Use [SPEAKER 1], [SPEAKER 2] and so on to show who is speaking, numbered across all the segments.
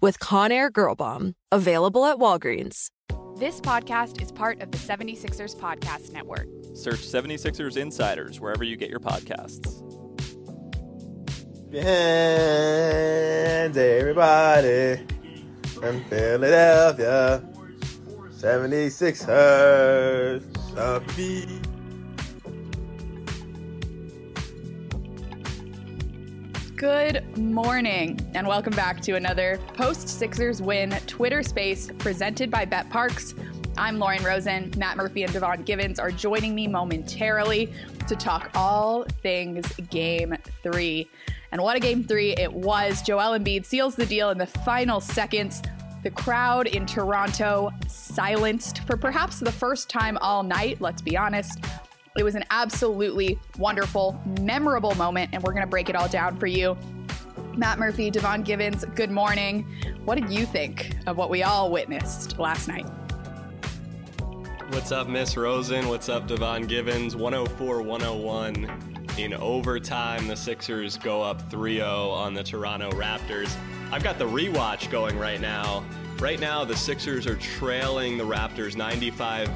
[SPEAKER 1] with Conair Girl Bomb, available at Walgreens.
[SPEAKER 2] This podcast is part of the 76ers Podcast Network.
[SPEAKER 3] Search 76ers Insiders wherever you get your podcasts.
[SPEAKER 4] Your hands, everybody, in Philadelphia, 76ers, Happy.
[SPEAKER 2] Good morning, and welcome back to another post Sixers win Twitter space presented by BetParx. I'm Lauren Rosen. Matt Murphy and Devon Givens are joining me momentarily to talk all things game three. And what a game three it was. Joel Embiid seals the deal in the final seconds. The crowd in Toronto silenced for perhaps the first time all night, let's be honest. It was an absolutely wonderful, memorable moment, and we're going to break it all down for you. Matt Murphy, Devon Givens, good morning. What did you think of what we all witnessed last night?
[SPEAKER 3] What's up, Miss Rosen? What's up, Devon Givens? 104 101. In overtime, the Sixers go up 3 0 on the Toronto Raptors. I've got the rewatch going right now. Right now, the Sixers are trailing the Raptors 95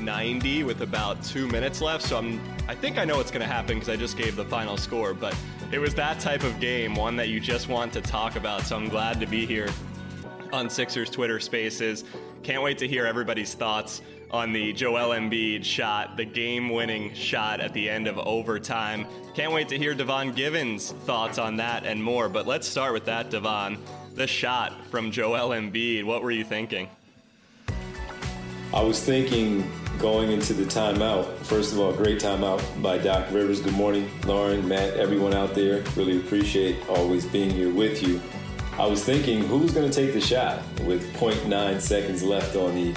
[SPEAKER 3] 90 with about two minutes left. So I'm, I think I know what's going to happen because I just gave the final score. But it was that type of game, one that you just want to talk about. So I'm glad to be here on Sixers Twitter Spaces. Can't wait to hear everybody's thoughts on the Joel Embiid shot, the game-winning shot at the end of overtime. Can't wait to hear Devon Givens' thoughts on that and more. But let's start with that, Devon. The shot from Joel Embiid. What were you thinking?
[SPEAKER 5] I was thinking going into the timeout. First of all, great timeout by Doc Rivers. Good morning, Lauren, Matt, everyone out there. Really appreciate always being here with you. I was thinking, who's going to take the shot with 0.9 seconds left on the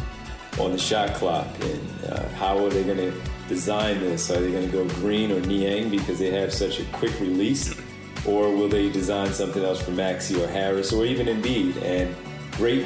[SPEAKER 5] on the shot clock, and uh, how are they going to design this? Are they going to go Green or Niang because they have such a quick release, or will they design something else for Maxey or Harris or even Embiid? And great,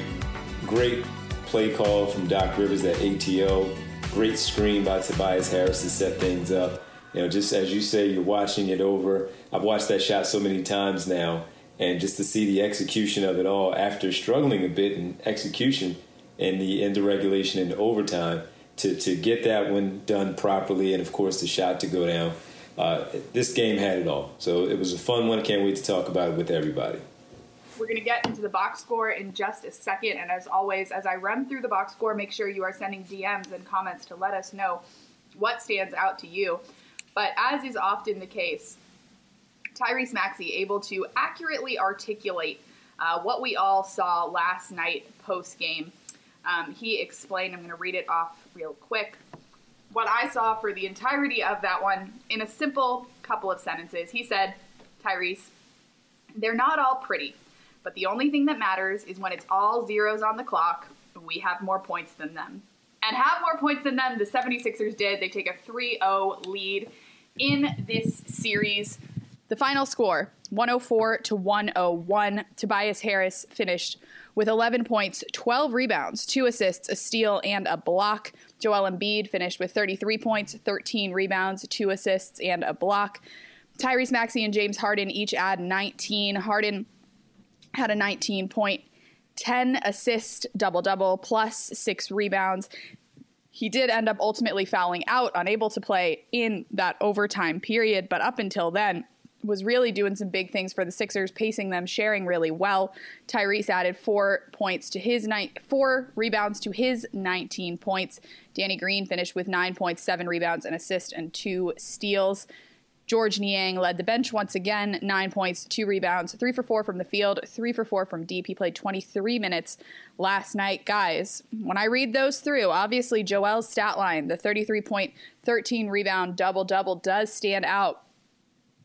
[SPEAKER 5] great play call from Doc Rivers at ATO Great screen by Tobias Harris to set things up. You know, just as you say, you're watching it over. I've watched that shot so many times now, and just to see the execution of it all after struggling a bit in execution in the end of regulation and overtime, to, to get that one done properly, and of course the shot to go down. Uh, this game had it all. So it was a fun one. I can't wait to talk about it with everybody.
[SPEAKER 2] We're going to get into the box score in just a second. And as always, as I run through the box score, make sure you are sending DMs and comments to let us know what stands out to you. But as is often the case, Tyrese Maxey able to accurately articulate uh, what we all saw last night post game. Um, he explained, I'm going to read it off real quick. What I saw for the entirety of that one in a simple couple of sentences. He said, Tyrese, they're not all pretty. But the only thing that matters is when it's all zeros on the clock, we have more points than them. And have more points than them, the 76ers did. They take a 3 0 lead in this series. The final score 104 to 101. Tobias Harris finished with 11 points, 12 rebounds, 2 assists, a steal, and a block. Joel Embiid finished with 33 points, 13 rebounds, 2 assists, and a block. Tyrese Maxey and James Harden each add 19. Harden had a 19 point, 10 assist double double, plus six rebounds. He did end up ultimately fouling out, unable to play in that overtime period, but up until then, was really doing some big things for the Sixers, pacing them, sharing really well. Tyrese added four points to his night, four rebounds to his 19 points. Danny Green finished with nine points, seven rebounds, an assist, and two steals. Georges Niang led the bench once again, nine points, two rebounds, three for four from the field, three for four from deep. He played 23 minutes last night. Guys, when I read those through, obviously Joel's stat line, the 33 point, 13 rebound double double, does stand out.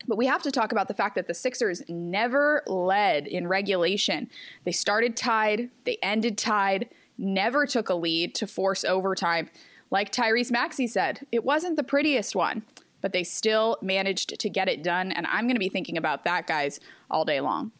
[SPEAKER 2] But we have to talk about the fact that the Sixers never led in regulation. They started tied, they ended tied, never took a lead to force overtime. Like Tyrese Maxey said, it wasn't the prettiest one but they still managed to get it done. And I'm going to be thinking about that, guys, all day long.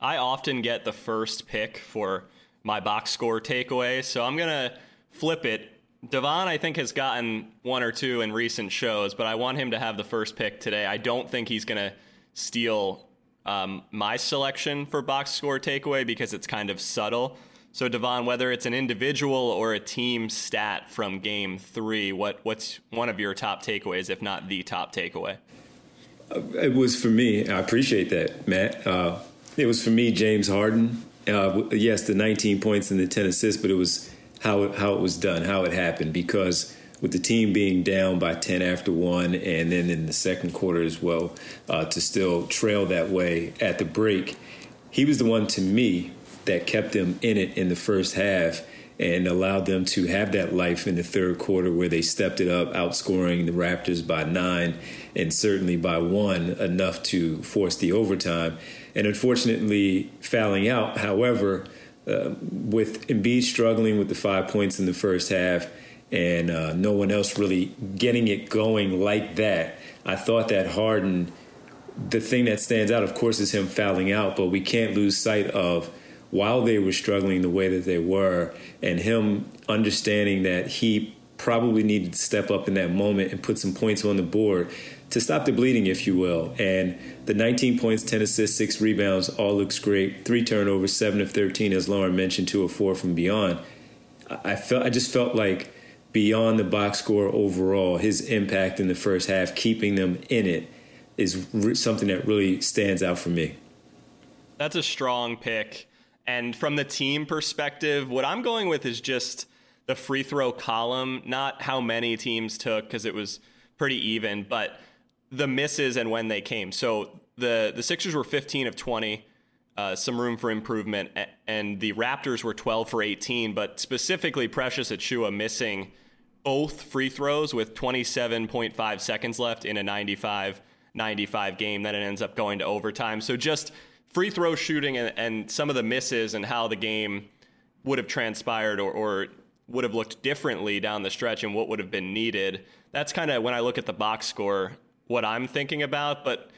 [SPEAKER 3] I often get the first pick for my box score takeaway, so I'm going to flip it. Devon, I think, has gotten one or two in recent shows, but I want him to have the first pick today. I don't think he's going to steal um, my selection for box score takeaway because it's kind of subtle. So, Devon, whether it's an individual or a team stat from game three, what, what's one of your top takeaways, if not the top takeaway?
[SPEAKER 5] Uh, it was for me, I appreciate that, Matt. Uh, it was for me, James Harden. Uh, yes, the 19 points and the 10 assists, but it was how it, how it was done, how it happened, because with the team being down by 10 after one, and then in the second quarter as well, uh, to still trail that way at the break, he was the one to me that kept them in it in the first half and allowed them to have that life in the third quarter where they stepped it up, outscoring the Raptors by nine and certainly by one, enough to force the overtime. And unfortunately, fouling out, however, uh, with Embiid struggling with the five points in the first half and uh, no one else really getting it going like that, I thought that Harden, the thing that stands out, of course, is him fouling out, but we can't lose sight of – while they were struggling the way that they were, and him understanding that he probably needed to step up in that moment and put some points on the board to stop the bleeding, if you will. And the 19 points, 10 assists, six rebounds, all looks great. Three turnovers, seven of 13, as Lauren mentioned, two or four from beyond. I felt, I just felt like beyond the box score overall, his impact in the first half, keeping them in it, is something that really stands out for me.
[SPEAKER 3] That's a strong pick. And from the team perspective, what I'm going with is just the free throw column, not how many teams took because it was pretty even, but the misses and when they came. So the the Sixers were 15 of 20, uh, some room for improvement, and the Raptors were 12 for 18. But specifically, Precious Achiuwa missing both free throws with 27.5 seconds left in a 95 95 game. Then it ends up going to overtime. So just free throw shooting and, and some of the misses and how the game would have transpired or, or would have looked differently down the stretch and what would have been needed. That's kind of when I look at the box score, what I'm thinking about. But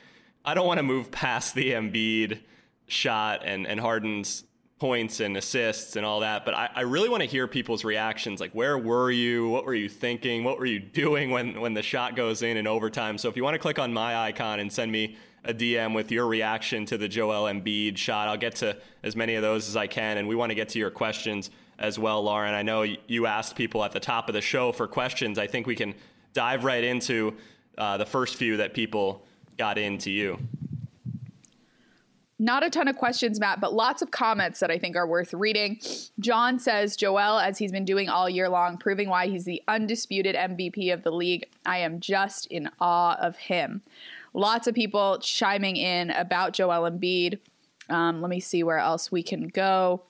[SPEAKER 3] I don't want to move past the Embiid shot and, and Harden's points and assists and all that. But I, I really want to hear people's reactions. Like, where were you? What were you thinking? What were you doing when, when the shot goes in in overtime? So if you want to click on my icon and send me a DM with your reaction to the Joel Embiid shot. I'll get to as many of those as I can, and we want to get to your questions as well, Lauren. I know you asked people at the top of the show for questions. I think we can dive right into uh, the first few that people got into you.
[SPEAKER 2] Not a ton of questions, Matt, but lots of comments that I think are worth reading. John says, Joel, as he's been doing all year long, proving why he's the undisputed MVP of the league. I am just in awe of him. Lots of people chiming in about Joel Embiid. Um, let me see where else we can go.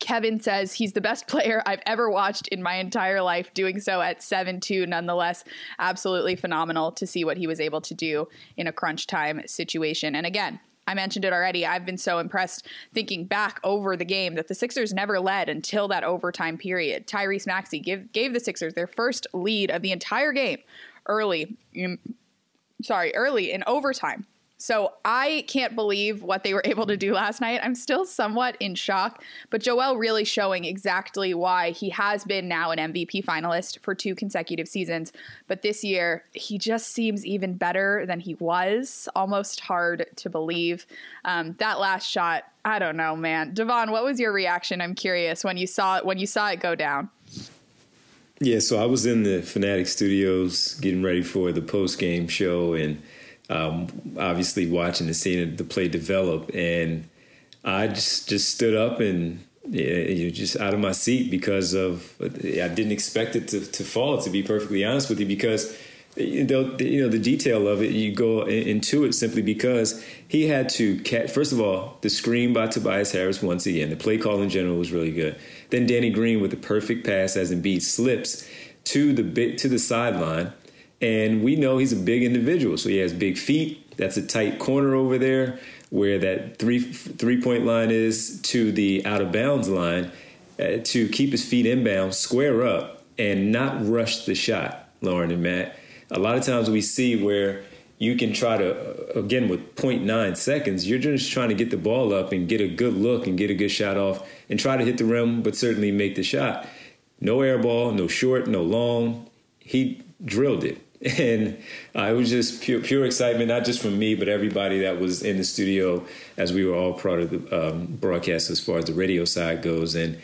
[SPEAKER 2] Kevin says he's the best player I've ever watched in my entire life, doing so at 7 2, nonetheless. Absolutely phenomenal to see what he was able to do in a crunch time situation. And again, I mentioned it already. I've been so impressed thinking back over the game that the Sixers never led until that overtime period. Tyrese Maxey give, gave the Sixers their first lead of the entire game early sorry, early in overtime. So I can't believe what they were able to do last night. I'm still somewhat in shock, but Joel really showing exactly why he has been now an MVP finalist for two consecutive seasons. But this year, he just seems even better than he was. Almost hard to believe. Um, that last shot, I don't know, man. Devon, what was your reaction? I'm curious when you saw it when you saw it go down.
[SPEAKER 5] Yeah, so I was in the Fanatic Studios getting ready for the post game show and um, obviously watching the scene the play develop, and I just just stood up and you know, just out of my seat because of I didn't expect it to, to fall. To be perfectly honest with you, because you know, the detail of it, you go into it simply because he had to catch. First of all, the screen by Tobias Harris once again. The play call in general was really good. Then Danny Green with the perfect pass as Embiid slips to the bit to the sideline and we know he's a big individual, so he has big feet. That's a tight corner over there where that three three point line is to the out of bounds line uh, to keep his feet inbound, square up, and not rush the shot. Lauren and Matt. A lot of times we see where you can try to again with 0.9 seconds you're just trying to get the ball up and get a good look and get a good shot off and try to hit the rim but certainly make the shot. No air ball no short no long. He drilled it. And uh, it was just pure, pure excitement, not just from me, but everybody that was in the studio as we were all part of the um, broadcast as far as the radio side goes. And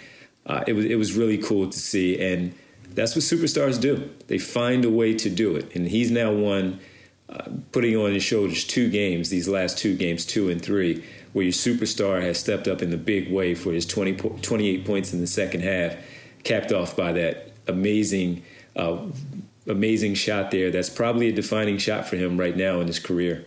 [SPEAKER 5] uh, it was it was really cool to see, and that's what superstars do. They find a way to do it, and he's now won, uh, putting on his shoulders two games, these last two games, two and three, where your superstar has stepped up in the big way for his 20, 28 points in the second half, capped off by that amazing. Uh, amazing shot there. That's probably a defining shot for him right now in his career.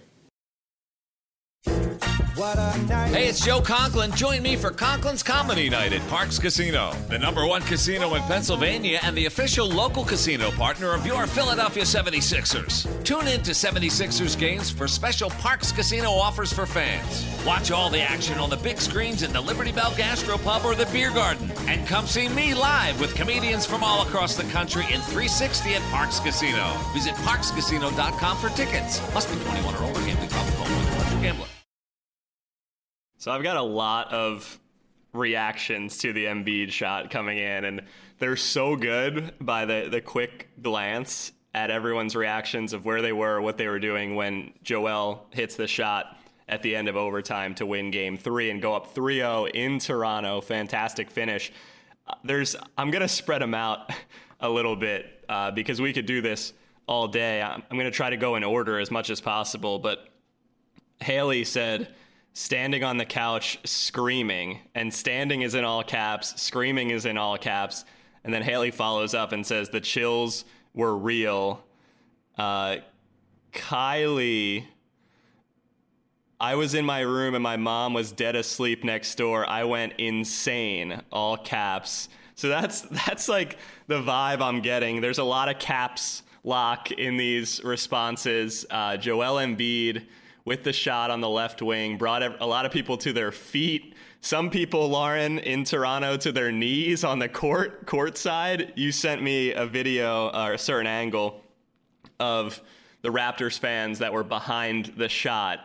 [SPEAKER 6] Hey, it's Joe Conklin. Join me for Conklin's Comedy Night at Parx Casino, the number one casino in Pennsylvania and the official local casino partner of your Philadelphia 76ers. Tune in to 76ers games for special Parx Casino offers for fans. Watch all the action on the big screens in the Liberty Bell Gastropub or the Beer Garden. And come see me live with comedians from all across the country in 360 at Parx Casino. Visit parxcasino.com for tickets. Must be 21 or older. Gambling problem.
[SPEAKER 3] So I've got a lot of reactions to the Embiid shot coming in, and they're so good by the, the quick glance at everyone's reactions of where they were, what they were doing when Joel hits the shot at the end of overtime to win game three and go up 3 0 in Toronto. Fantastic finish. There's, I'm going to spread them out a little bit uh, because we could do this all day. I'm, I'm going to try to go in order as much as possible, but Haley said, standing on the couch screaming, and standing is in all caps, screaming is in all caps. And then Haley follows up and says the chills were real. Uh, Kylie, I was in my room and my mom was dead asleep next door. I went insane, all caps. So that's that's like the vibe I'm getting. There's a lot of caps lock in these responses. Uh, Joel Embiid with the shot on the left wing, brought a lot of people to their feet. Some people, Lauren, in Toronto to their knees on the court court side. You sent me a video uh, or a certain angle of the Raptors fans that were behind the shot.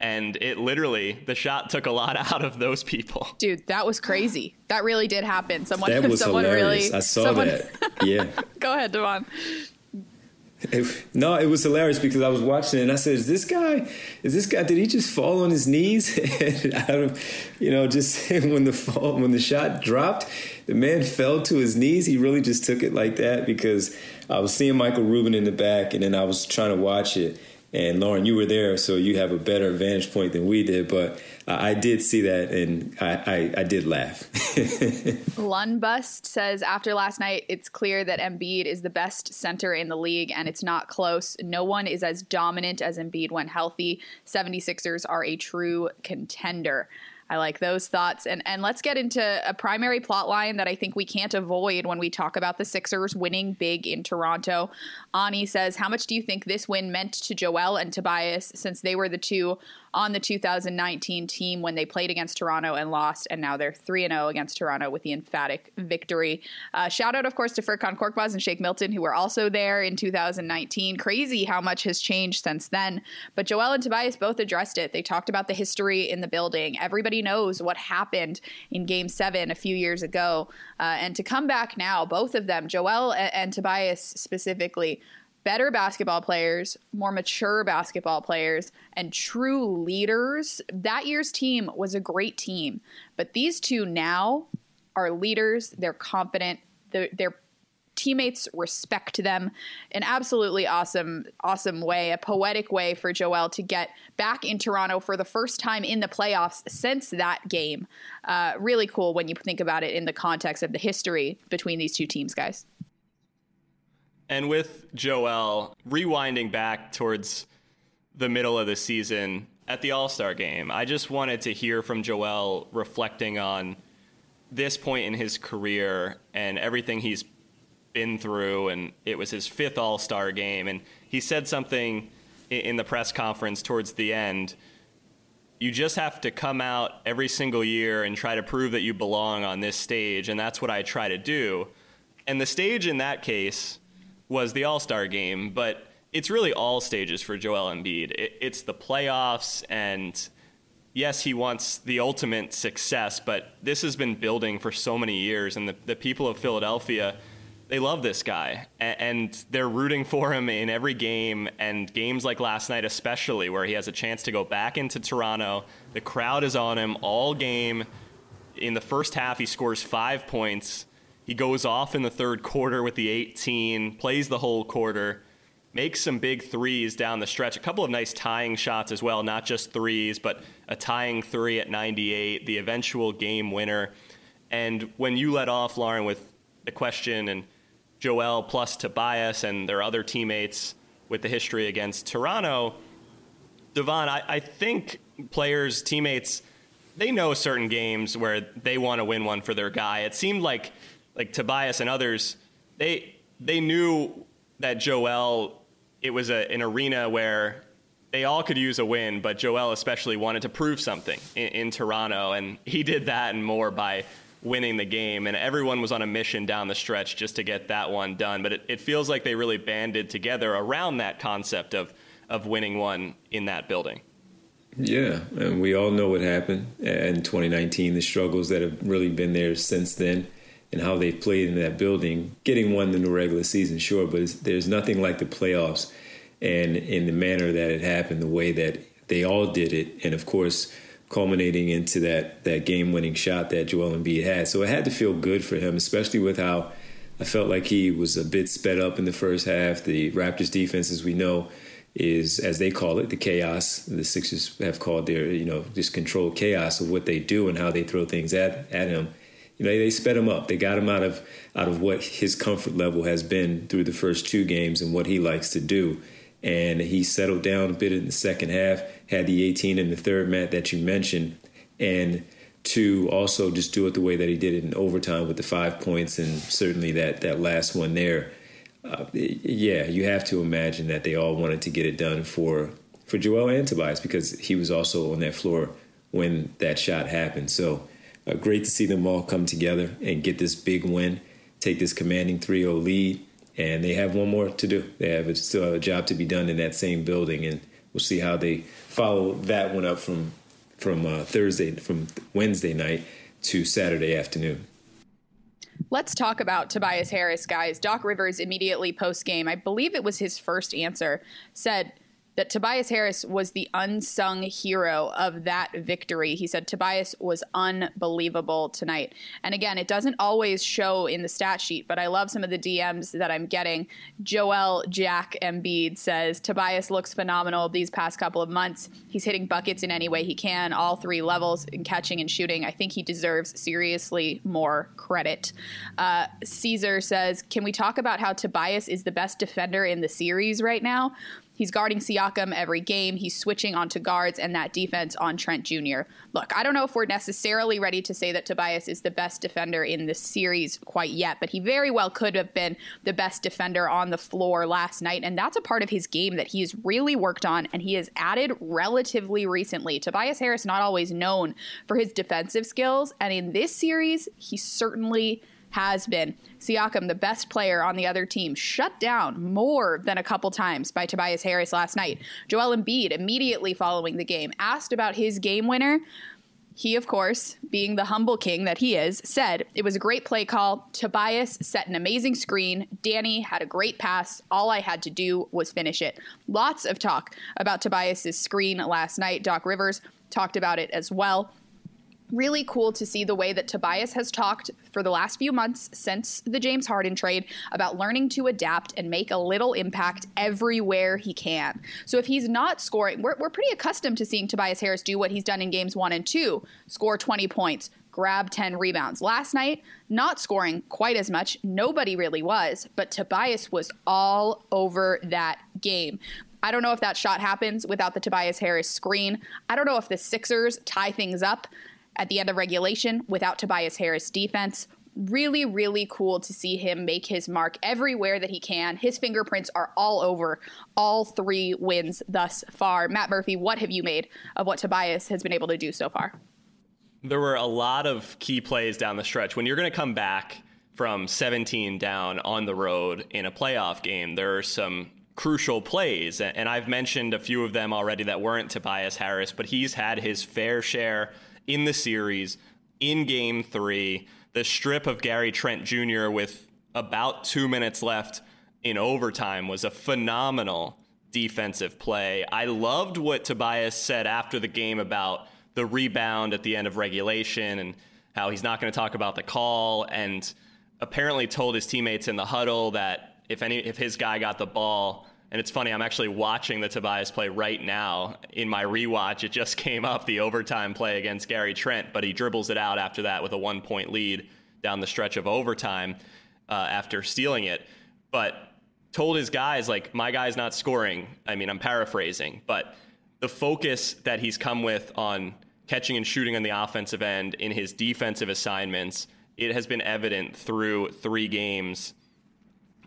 [SPEAKER 3] And it literally, the shot took a lot out of those people.
[SPEAKER 2] Dude, that was crazy. That really did happen. Someone,
[SPEAKER 5] that was
[SPEAKER 2] someone
[SPEAKER 5] hilarious.
[SPEAKER 2] really.
[SPEAKER 5] I saw
[SPEAKER 2] someone,
[SPEAKER 5] that. Yeah.
[SPEAKER 2] Go ahead, Devon.
[SPEAKER 5] It, no, it was hilarious because I was watching it and I said, "Is this guy? Is this guy? Did he just fall on his knees?" you know, just when the fall, when the shot dropped, the man fell to his knees. He really just took it like that because I was seeing Michael Rubin in the back, and then I was trying to watch it. And Lauren, you were there, so you have a better vantage point than we did. But I did see that, and I, I, I did laugh.
[SPEAKER 2] Lundbust says after last night, it's clear that Embiid is the best center in the league, and it's not close. No one is as dominant as Embiid when healthy. 76ers are a true contender. I like those thoughts. And and let's get into a primary plot line that I think we can't avoid when we talk about the Sixers winning big in Toronto. Ani says, How much do you think this win meant to Joel and Tobias since they were the two on the 2019 team when they played against Toronto and lost, and now they're 3 0 against Toronto with the emphatic victory. Uh, shout out, of course, to Furkan Korkmaz and Shake Milton, who were also there in 2019. Crazy how much has changed since then. But Joel and Tobias both addressed it. They talked about the history in the building. Everybody knows what happened in game seven a few years ago. Uh, and to come back now, both of them, Joel and, and Tobias specifically, better basketball players, more mature basketball players, and true leaders. That year's team was a great team, but these two now are leaders. They're confident. They're, they're teammates respect them. An absolutely awesome, awesome way, a poetic way for Joel to get back in Toronto for the first time in the playoffs since that game. Uh, really cool when you think about it in the context of the history between these two teams, guys.
[SPEAKER 3] And with Joel rewinding back towards the middle of the season at the All Star game, I just wanted to hear from Joel reflecting on this point in his career and everything he's been through. And it was his fifth All Star game. And he said something in the press conference towards the end. You just have to come out every single year and try to prove that you belong on this stage. And that's what I try to do. And the stage in that case was the All Star game, but it's really all stages for Joel Embiid. It, it's the playoffs, and yes, he wants the ultimate success, but this has been building for so many years, and the, the people of Philadelphia. They love this guy, and they're rooting for him in every game, and games like last night, especially, where he has a chance to go back into Toronto. The crowd is on him all game. In the first half, he scores five points he goes off in the third quarter with the 18, plays the whole quarter, makes some big threes down the stretch. A couple of nice tying shots as well, not just threes, but a tying three at 98, the eventual game winner. And when you let off, Lauren, with the question and Joel plus Tobias and their other teammates with the history against Toronto, Devon, I, I think players, teammates, they know certain games where they want to win one for their guy. It seemed like like Tobias and others, they they knew that Joel it was a, an arena where they all could use a win, but Joel especially wanted to prove something in, in, Toronto, and he did that and more by winning the game. And everyone was on a mission down the stretch just to get that one done. But it, it feels like they really banded together around that concept of of winning one in that building.
[SPEAKER 5] Yeah, and we all know what happened in 2019, the struggles that have really been there since then and how they've played in that building. Getting one in the regular season, sure, but there's nothing like the playoffs and in the manner that it happened, the way that they all did it, and of course, culminating into that that game winning shot that Joel Embiid had. So it had to feel good for him, especially with how I felt like he was a bit sped up in the first half. The Raptors defense, as we know, is as they call it, the chaos. The Sixers have called their, you know, just controlled chaos of what they do and how they throw things at at him you know, they sped him up. They got him out of out of what his comfort level has been through the first two games and what he likes to do. And he settled down a bit in the second half, had the 18 in the third mat that you mentioned, and to also just do it the way that he did it in overtime with the five points and certainly that that last one there. Uh, yeah, you have to imagine that they all wanted to get it done for for Joel and Tobias because he was also on that floor when that shot happened. So uh, great to see them all come together and get this big win, take this commanding 3 0 lead. And they have one more to do. They have a, still have a job to be done in that same building. And we'll see how they follow that one up from, from uh, Thursday, from Wednesday night to Saturday afternoon.
[SPEAKER 2] Let's talk about Tobias Harris, guys. Doc Rivers immediately post game, I believe it was his first answer, said, that Tobias Harris was the unsung hero of that victory. He said Tobias was unbelievable tonight. And again, it doesn't always show in the stat sheet, but I love some of the DMs that I'm getting. Joel Jack Embiid says Tobias looks phenomenal these past couple of months. He's hitting buckets in any way he can, all three levels in catching and shooting. I think he deserves seriously more credit. Uh, Caesar says, Can we talk about how Tobias is the best defender in the series right now? He's guarding Siakam every game. He's switching onto guards and that defense on Trent Jr. Look, I don't know if we're necessarily ready to say that Tobias is the best defender in this series quite yet, but he very well could have been the best defender on the floor last night. And that's a part of his game that he's really worked on and he has added relatively recently. Tobias Harris, not always known for his defensive skills. And in this series, he certainly has been. Siakam, the best player on the other team, shut down more than a couple times by Tobias Harris last night. Joel Embiid, immediately following the game, asked about his game winner. He, of course, being the humble king that he is, said it was a great play call. Tobias set an amazing screen. Danny had a great pass. All I had to do was finish it. Lots of talk about Tobias's screen last night. Doc Rivers talked about it as well really cool to see the way that Tobias has talked for the last few months since the James Harden trade about learning to adapt and make a little impact everywhere he can. So if he's not scoring, we're, we're pretty accustomed to seeing Tobias Harris do what he's done in games one and two score 20 points, grab 10 rebounds. Last night, not scoring quite as much. Nobody really was, but Tobias was all over that game. I don't know if that shot happens without the Tobias Harris screen. I don't know if the Sixers tie things up at the end of regulation without Tobias Harris defense. Really, really cool to see him make his mark everywhere that he can. His fingerprints are all over all three wins thus far. Matt Murphy, what have you made of what Tobias has been able to do so far?
[SPEAKER 3] There were a lot of key plays down the stretch. When you're going to come back from 17 down on the road in a playoff game, there are some crucial plays. And I've mentioned a few of them already that weren't Tobias Harris, but he's had his fair share in the series in game three. The strip of Gary Trent Jr. with about two minutes left in overtime was a phenomenal defensive play. I loved what Tobias said after the game about the rebound at the end of regulation and how he's not going to talk about the call and apparently told his teammates in the huddle that if any if his guy got the ball and it's funny, I'm actually watching the Tobias play right now in my rewatch. It just came up the overtime play against Gary Trent, but he dribbles it out after that with a one point lead down the stretch of overtime uh, after stealing it. But told his guys, like, my guy's not scoring. I mean, I'm paraphrasing, but the focus that he's come with on catching and shooting on the offensive end in his defensive assignments, it has been evident through three games.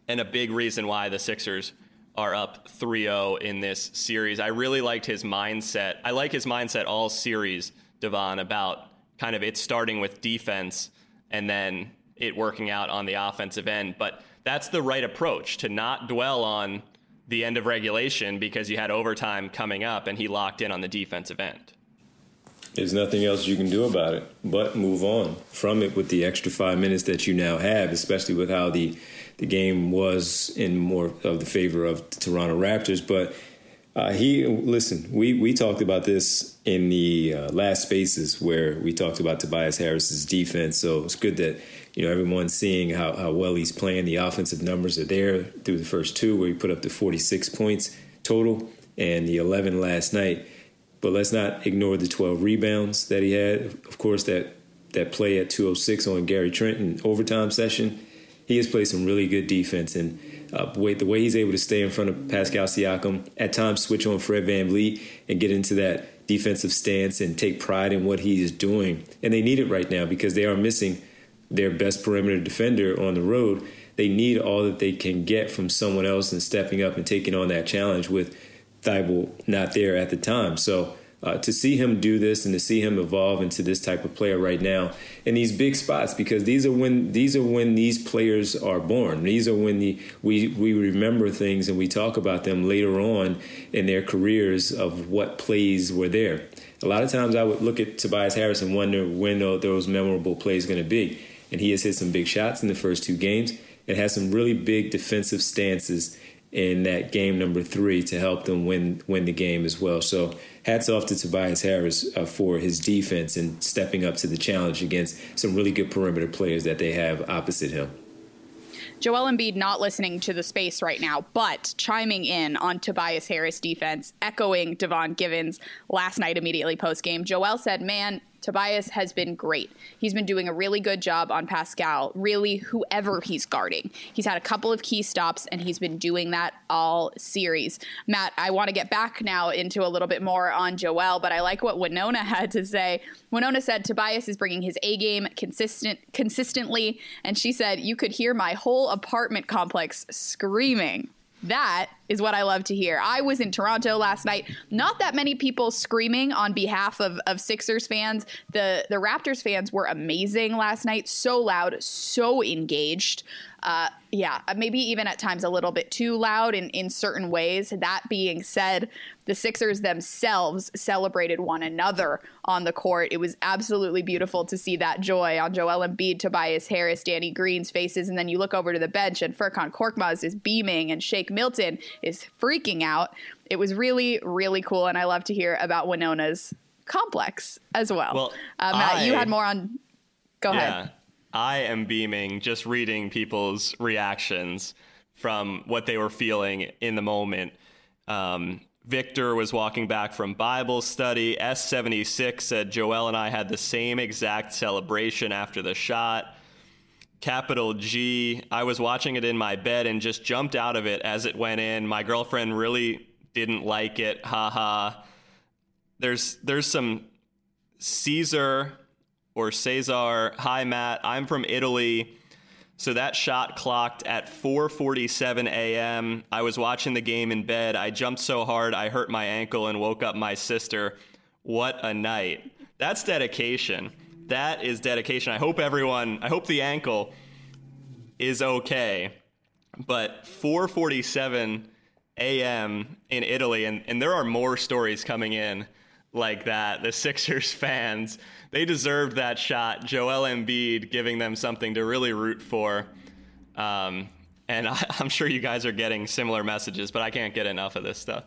[SPEAKER 3] And a big reason why the Sixers are up 3-0 in this series. I really liked his mindset. I like his mindset all series, Devon, about kind of it starting with defense and then it working out on the offensive end. But that's the right approach to not dwell on the end of regulation because you had overtime coming up and he locked in on the defensive end.
[SPEAKER 5] There's nothing else you can do about it but move on from it with the extra five minutes that you now have, especially with how the the game was in more of the favor of the Toronto Raptors. But uh, he listen, we we talked about this in the uh, last spaces where we talked about Tobias Harris's defense. So it's good that you know everyone's seeing how, how well he's playing. The offensive numbers are there through the first two, where he put up to 46 points total, and the 11 last night. But let's not ignore the 12 rebounds that he had. Of course, that that play at 206 on Gary Trent in overtime session he has played some really good defense. And uh, the, way, he's able to stay in front of Pascal Siakam, at times switch on Fred Van VanVleet and get into that defensive stance and take pride in what he is doing. And they need it right now because they are missing their best perimeter defender on the road. They need all that they can get from someone else and stepping up and taking on that challenge with Thybulle not there at the time. So uh, to see him do this and to see him evolve into this type of player right now in these big spots because these are when these are when these players are born. These are when the we we remember things and we talk about them later on in their careers of what plays were there. A lot of times I would look at Tobias Harris and wonder when those memorable plays going to be. And he has hit some big shots in the first two games and has some really big defensive stances in that game number three to help them win win the game as well. So hats off to Tobias Harris uh, for his defense and stepping up to the challenge against some really good perimeter players that they have opposite him.
[SPEAKER 2] Joel Embiid not listening to the space right now, but chiming in on Tobias Harris defense, echoing Devon Givens last night immediately post game. Joel said, Man, Tobias has been great. He's been doing a really good job on Pascal, really, whoever he's guarding. He's had a couple of key stops, and he's been doing that all series. Matt, I want to get back now into a little bit more on Joel, but I like what Winona had to say. Winona said Tobias is bringing his A game consistent consistently, and she said you could hear my whole apartment complex screaming. That is what I love to hear. I was in Toronto last night. Not that many people screaming on behalf of, of Sixers fans. The the Raptors fans were amazing last night. So loud, so engaged uh, yeah, uh, maybe even at times a little bit too loud in, in certain ways. That being said, the Sixers themselves celebrated one another on the court. It was absolutely beautiful to see that joy on Joel Embiid, Tobias Harris, Danny Green's faces. And then you look over to the bench and Furkan Korkmaz is beaming and Shake Milton is freaking out. It was really, really cool. And I love to hear about Winona's complex as well. well uh, Matt, I, you had more on. Go yeah. ahead.
[SPEAKER 3] I am beaming just reading people's reactions from what they were feeling in the moment. Um, Victor was walking back from Bible study. S76 said Joel and I had the same exact celebration after the shot. Capital G, I was watching it in my bed and just jumped out of it as it went in. My girlfriend really didn't like it. Haha. There's there's some Caesar or Cesar. Hi, Matt. I'm from Italy. So that shot clocked at 4:47 a.m. I was watching the game in bed. I jumped so hard I hurt my ankle and woke up my sister. What a night. That's dedication. That is dedication. I hope everyone, I hope the ankle is okay. But 4:47 a.m. in Italy and and there are more stories coming in like that. The Sixers fans they deserved that shot. Joel Embiid giving them something to really root for. Um, and I, I'm sure you guys are getting similar messages, but I can't get enough of this stuff.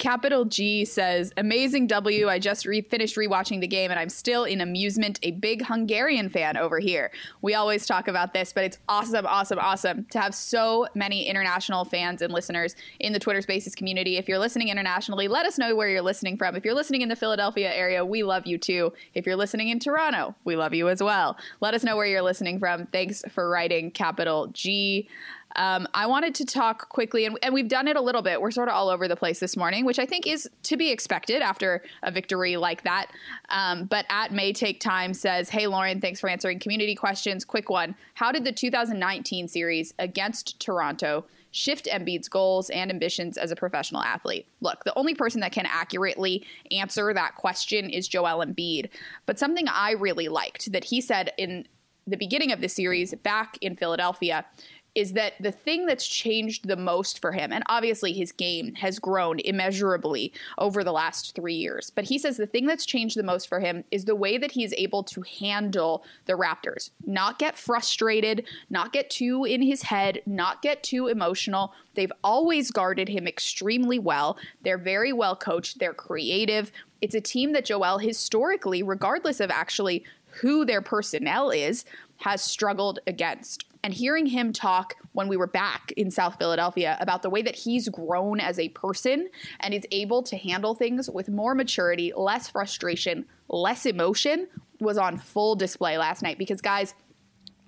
[SPEAKER 2] Capital G says, Amazing W. I just re- finished rewatching the game and I'm still in amusement, a big Hungarian fan over here. We always talk about this, but it's awesome, awesome, awesome to have so many international fans and listeners in the Twitter Spaces community. If you're listening internationally, let us know where you're listening from. If you're listening in the Philadelphia area, we love you too. If you're listening in Toronto, we love you as well. Let us know where you're listening from. Thanks for writing Capital G. Um, I wanted to talk quickly, and, and, we've done it a little bit. We're sort of all over the place this morning, which I think is to be expected after a victory like that. Um, but at May Take Time says, Hey, Lauren, thanks for answering community questions. Quick one How did the 2019 series against Toronto shift Embiid's goals and ambitions as a professional athlete? Look, the only person that can accurately answer that question is Joel Embiid. But something I really liked that he said in the beginning of the series back in Philadelphia is that the thing that's changed the most for him, and obviously his game has grown immeasurably over the last three years, but he says the thing that's changed the most for him is the way that he's able to handle the Raptors, not get frustrated, not get too in his head, not get too emotional. They've always guarded him extremely well. They're very well coached, they're creative. It's a team that Joel historically, regardless of actually who their personnel is, has struggled against and hearing him talk when we were back in South Philadelphia about the way that he's grown as a person and is able to handle things with more maturity, less frustration, less emotion was on full display last night because, guys,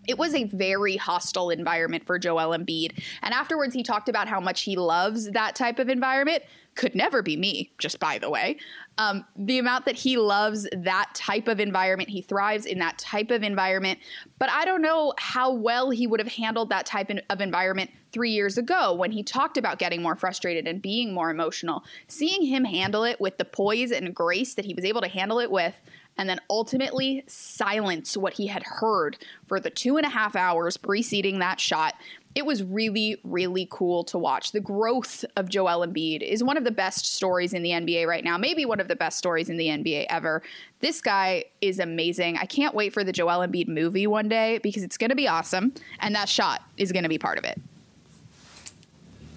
[SPEAKER 2] it was a very hostile environment for Joel Embiid. And afterwards, he talked about how much he loves that type of environment. Could never be me, just by the way. Um, the amount that he loves that type of environment, he thrives in that type of environment. But I don't know how well he would have handled that type of environment three years ago when he talked about getting more frustrated and being more emotional. Seeing him handle it with the poise and grace that he was able to handle it with, and then ultimately silence what he had heard for the two and a half hours preceding that shot it was really, really cool to watch. The growth of Joel Embiid is one of the best stories in the NBA right now, maybe one of the best stories in the NBA ever. This guy is amazing. I can't wait for the Joel Embiid movie one day because it's going to be awesome, and that shot is going to be part of it.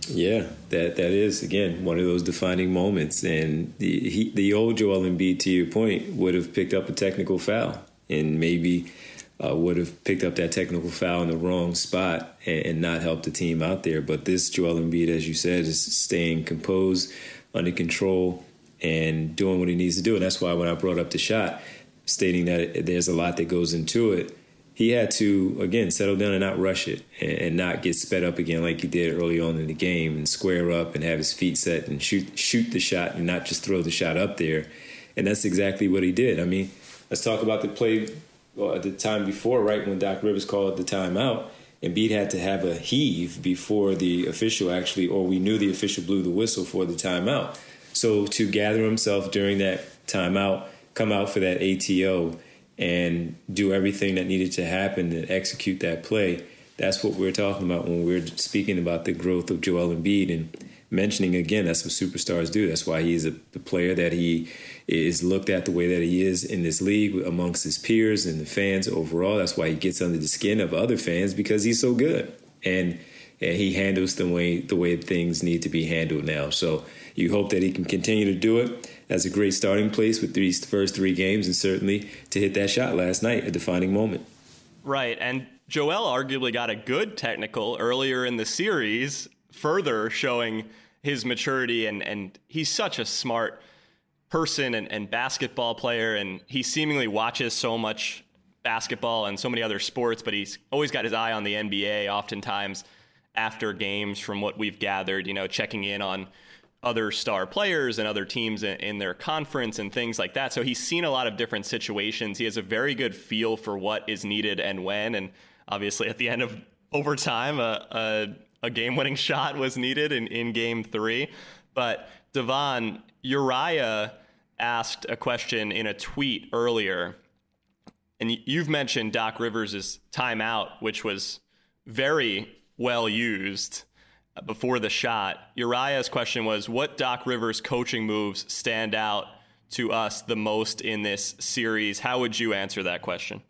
[SPEAKER 5] Yeah, that that is again one of those defining moments, and the he, the old Joel Embiid, to your point, would have picked up a technical foul, and maybe uh, would have picked up that technical foul in the wrong spot and, and, not helped the team out there. But this Joel Embiid, as you said, is staying composed, under control, and doing what he needs to do. And that's why when I brought up the shot, stating that there's a lot that goes into it, he had to again settle down and not rush it and, not get sped up again like he did early on in the game and square up and have his feet set and shoot shoot the shot and not just throw the shot up there. And that's exactly what he did. I mean, let's talk about the play well, at the time before, right when Doc Rivers called the timeout. Embiid had to have a heave before the official actually, or we knew the official blew the whistle for the timeout. So to gather himself during that timeout, come out for that ATO, and do everything that needed to happen to execute that play. That's what we're talking about when we're speaking about the growth of Joel Embiid and mentioning again that's what superstars do. That's why he's a, the player that he is looked at the way that he is in this league amongst his peers and the fans overall. That's why he gets under the skin of other fans because he's so good and, and he handles the way the way things need to be handled now. So you hope that he can continue to do it as a great starting place with these first three games, and certainly to hit that shot last night, a defining moment.
[SPEAKER 3] Right, and Joel arguably got a good technical earlier in the series, further showing his maturity, and and he's such a smart person and, and basketball player, and he seemingly watches so much basketball and so many other sports, but he's always got his eye on the NBA. Oftentimes after games, from what we've gathered, you know, checking in on other star players and other teams in, in, their conference and things like that. So he's seen a lot of different situations. He has a very good feel for what is needed and when. And obviously, at the end of overtime, a, a, a game winning shot was needed in, in game three. But Devon, Uriah asked a question in a tweet earlier. And you've mentioned Doc Rivers' timeout, which was very well used before the shot. Uriah's question was What Doc Rivers coaching moves stand out to us the most in this series? How would you answer that question?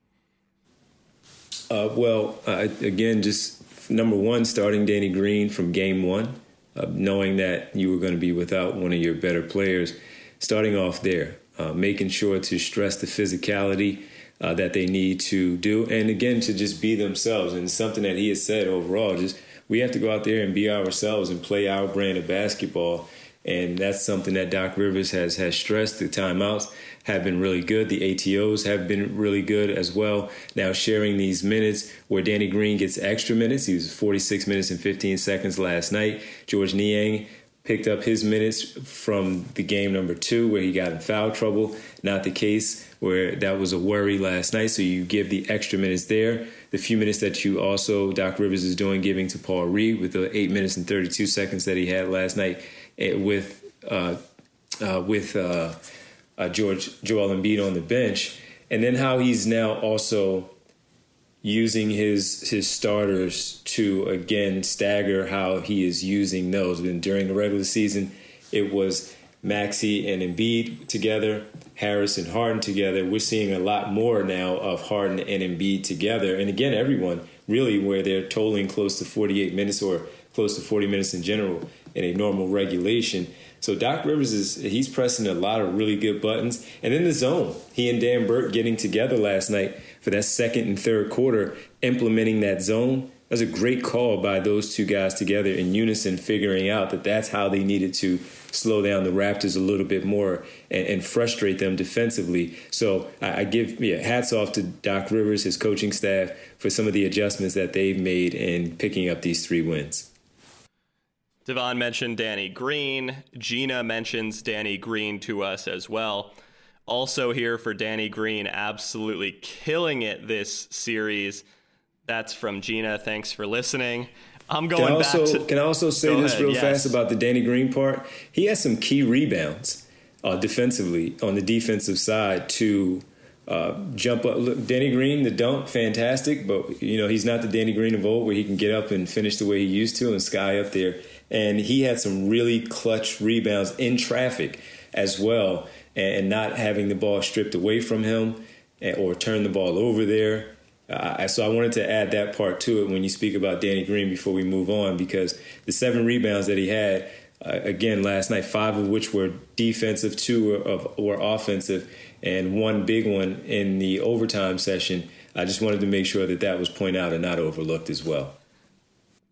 [SPEAKER 5] Uh, well, uh, again, just number one, starting Danny Green from game one, uh, knowing that you were going to be without one of your better players, starting off there, uh, making sure to stress the physicality. Uh, that they need to do, and again to just be themselves, and something that he has said overall, just we have to go out there and be ourselves and play our brand of basketball. And that's something that Doc Rivers has has stressed. The timeouts have been really good. The ATOs have been really good as well. Now sharing these minutes where Danny Green gets extra minutes. He was 46 minutes and 15 seconds last night. George Niang picked up his minutes from the game number two where he got in foul trouble. Not the case where that was a worry last night. So you give the extra minutes there. The few minutes that you also, Doc Rivers is doing, giving to Paul Reed with the eight minutes and 32 seconds that he had last night with, uh, uh, with uh, uh, George Joel Embiid on the bench. And then how he's now also using his his starters to again stagger how he is using those. And during the regular season, it was Maxey and Embiid together, Harris and Harden together. We're seeing a lot more now of Harden and Embiid together. And again, everyone really where they're totaling close to 48 minutes or close to 40 minutes in general in a normal regulation. So Doc Rivers is he's pressing a lot of really good buttons. And in the zone, he and Dan Burke getting together last night for that second and third quarter, implementing that zone that was a great call by those two guys together in unison, figuring out that that's how they needed to slow down the Raptors a little bit more and, and frustrate them defensively. So I, I, give yeah, hats off to Doc Rivers, his coaching staff, for some of the adjustments that they've made in picking up these three wins.
[SPEAKER 3] Devon mentioned Danny Green. Gina mentions Danny Green to us as well. Also here for Danny Green, absolutely killing it this series that's from Gina. Thanks for listening. I'm going
[SPEAKER 5] can I also,
[SPEAKER 3] back to.
[SPEAKER 5] Can I also say this ahead, real yes. fast about the Danny Green part? He has some key rebounds uh, defensively on the defensive side to uh, jump up. Look, Danny Green, the dunk, fantastic, but you know he's not the Danny Green of old where he can get up and finish the way he used to and sky up there. And he had some really clutch rebounds in traffic as well, and not having the ball stripped away from him or turn the ball over there. Uh, so I wanted to add that part to it when you speak about Danny Green before we move on, because the seven rebounds that he had uh, again last night, five of which were defensive, two were, of, were offensive, and one big one in the overtime session. I just wanted to make sure that that was pointed out and not overlooked as well.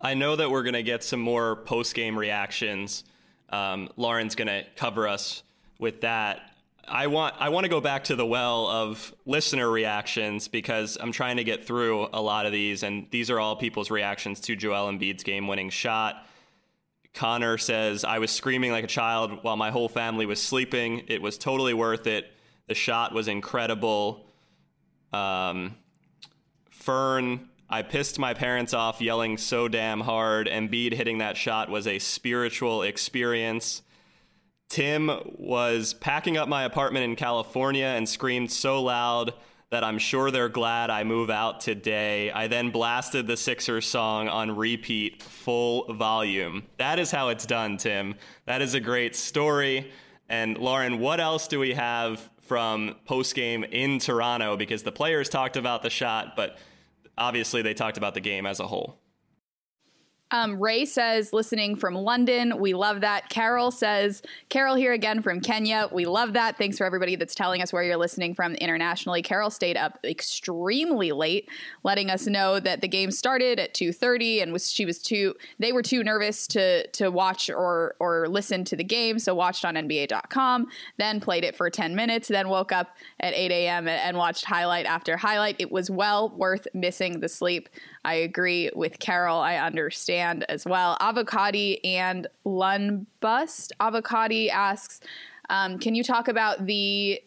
[SPEAKER 3] I know that we're going to get some more post game reactions. Um, Lauren's going to cover us with that. I want I want to go back to the well of listener reactions because I'm trying to get through a lot of these, and these are all people's reactions to Joel Embiid's game-winning shot. Connor says, "I was screaming like a child while my whole family was sleeping. It was totally worth it. The shot was incredible." Um, Fern, I pissed my parents off yelling so damn hard. Embiid hitting that shot was a spiritual experience. Tim was packing up my apartment in California and screamed so loud that I'm sure they're glad I move out today. I then blasted the Sixers song on repeat, full volume. That is how it's done, Tim. That is a great story. And Lauren, what else do we have from post game in Toronto? Because the players talked about the shot, but obviously they talked about the game as a whole.
[SPEAKER 2] Um, Ray says, listening from London, we love that. Carol says, Carol here again from Kenya. We love that. Thanks for everybody that's telling us where you're listening from internationally. Carol stayed up extremely late, letting us know that the game started at 2:30 and was she was too they were too nervous to to watch or or listen to the game, so watched on NBA.com, then played it for 10 minutes, then woke up at 8 a.m. and watched highlight after highlight. It was well worth missing the sleep. I agree with Carol. I understand as well. Avocado and Lunbust. Avocado asks, um, can you talk about the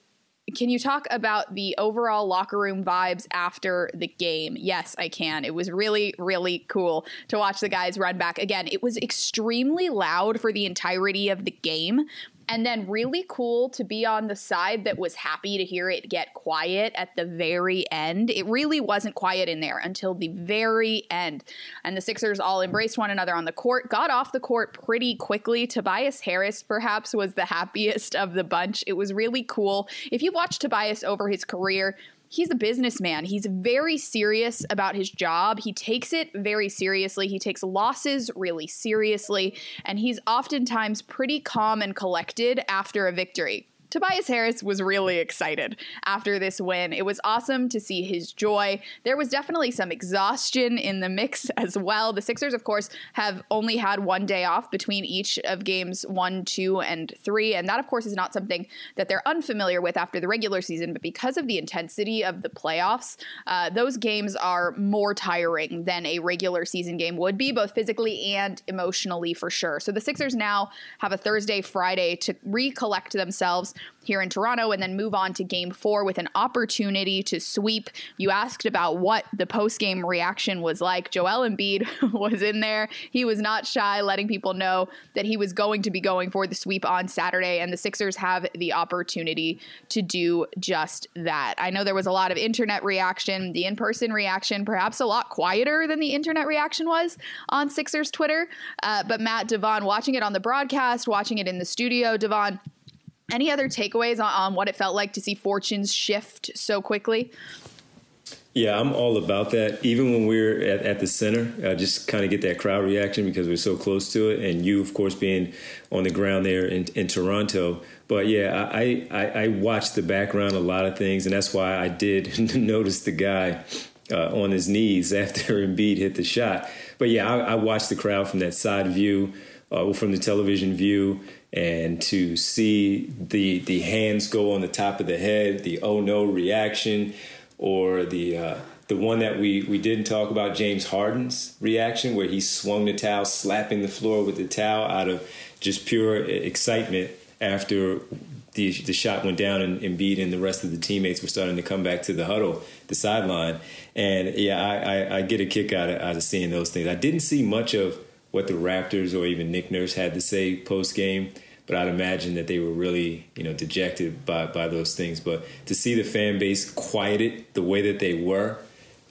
[SPEAKER 2] can you talk about the overall locker room vibes after the game? Yes, I can. It was really, really cool to watch the guys run back. Again, it was extremely loud for the entirety of the game, and then really cool to be on the side that was happy to hear it get quiet at the very end. It really wasn't quiet in there until the very end. And the Sixers all embraced one another on the court, got off the court pretty quickly. Tobias Harris, perhaps, was the happiest of the bunch. It was really cool. If you watch Tobias over his career, he's a businessman. He's very serious about his job. He takes it very seriously. He takes losses really seriously, and he's oftentimes pretty calm and collected after a victory. Tobias Harris was really excited after this win. It was awesome to see his joy. There was definitely some exhaustion in the mix as well. The Sixers, of course, have only had one day off between each of games one, two, and three. And that, of course, is not something that they're unfamiliar with after the regular season. But because of the intensity of the playoffs, uh, those games are more tiring than a regular season game would be, both physically and emotionally for sure. So the Sixers now have a Thursday, Friday to recollect themselves here in Toronto and then move on to game four with an opportunity to sweep. You asked about what the post game reaction was like. Joel Embiid was in there. He was not shy, letting people know that he was going to be going for the sweep on Saturday, and the Sixers have the opportunity to do just that. I know there was a lot of internet reaction, the in person reaction, perhaps a lot quieter than the internet reaction was on Sixers Twitter. Uh, but Matt Devon, watching it on the broadcast, watching it in the studio, Devon, any other takeaways on, on what it felt like to see fortunes shift so quickly?
[SPEAKER 5] Yeah, I'm all about that. Even when we're at, at the center, I just kind of get that crowd reaction because we're so close to it. And you, of course, being on the ground there in, in Toronto. But yeah, I, I, I watched the background, a lot of things. And that's why I did notice the guy uh, on his knees after Embiid hit the shot. But yeah, I, I watched the crowd from that side view, uh, from the television view and to see the the hands go on the top of the head, the oh no reaction, or the uh, the one that we we didn't talk about, James Harden's reaction, where he swung the towel, slapping the floor with the towel out of just pure excitement after the the shot went down and Embiid and the rest of the teammates were starting to come back to the huddle, the sideline, and yeah, I, I, I get a kick out of, out of seeing those things. I didn't see much of what the Raptors or even Nick Nurse had to say post game but I'd imagine that they were really, you know, dejected by, by those things. But to see the fan base quieted the way that they were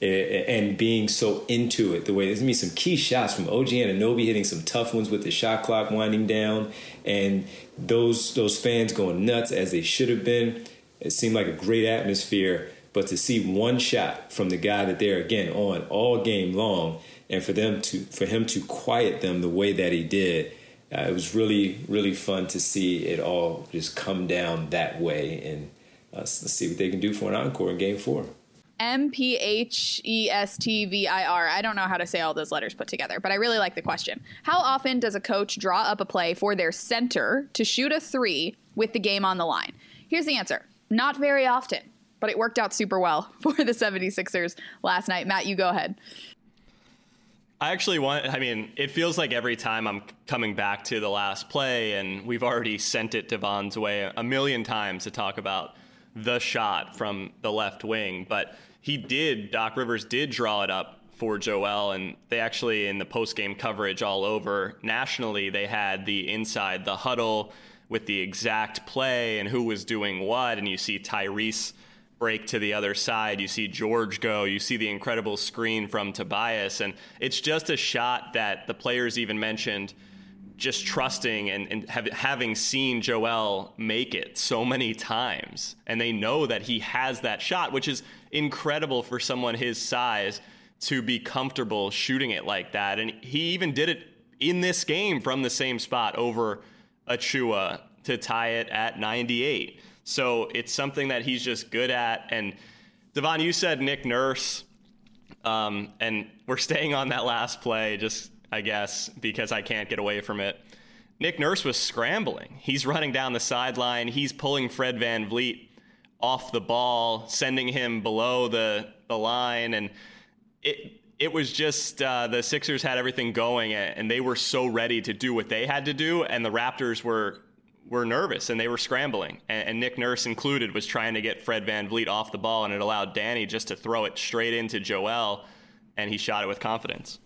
[SPEAKER 5] eh, eh, and being so into it, the way there's gonna be some key shots from OG Anunoby hitting some tough ones with the shot clock winding down, and those those fans going nuts as they should have been. It seemed like a great atmosphere, but to see one shot from the guy that they're again on all game long, and for them to for him to quiet them the way that he did uh, it was really really fun to see it all just come down that way and uh, let's see what they can do for an encore in game four
[SPEAKER 2] M P H E S T V I R. I don't know how to say all those letters put together, but I really like the question. How often does a coach draw up a play for their center to shoot a three with the game on the line? Here's the answer not very often, but it worked out super well for the 76ers last night. Matt, you go ahead.
[SPEAKER 3] I actually want, I mean, it feels like every time I'm coming back to the last play, and we've already sent it Devon's way a million times to talk about the shot from the left wing. But he did, Doc Rivers did draw it up for Joel, and they actually, in the post game coverage all over nationally, they had the inside the huddle with the exact play and who was doing what. And you see Tyrese break to the other side. You see George go. You see the incredible screen from Tobias. And it's just a shot that the players even mentioned just trusting and, and have, having seen Joel make it so many times. And they know that he has that shot, which is incredible for someone his size to be comfortable shooting it like that. And he even did it in this game from the same spot over Achiuwa to tie it at 98. So it's something that he's just good at. And Devon, you said Nick Nurse, um, and we're staying on that last play, just I guess because I can't get away from it. Nick Nurse was scrambling. He's running down the sideline. He's pulling Fred Van VanVleet off the ball, sending him below the, the line. And it, it was just uh, the Sixers had everything going and they were so ready to do what they had to do. And the Raptors were were nervous and they were scrambling. And, and, Nick Nurse included was trying to get Fred Van VanVleet off the ball, and it allowed Danny just to throw it straight into Joel, and he shot it with confidence.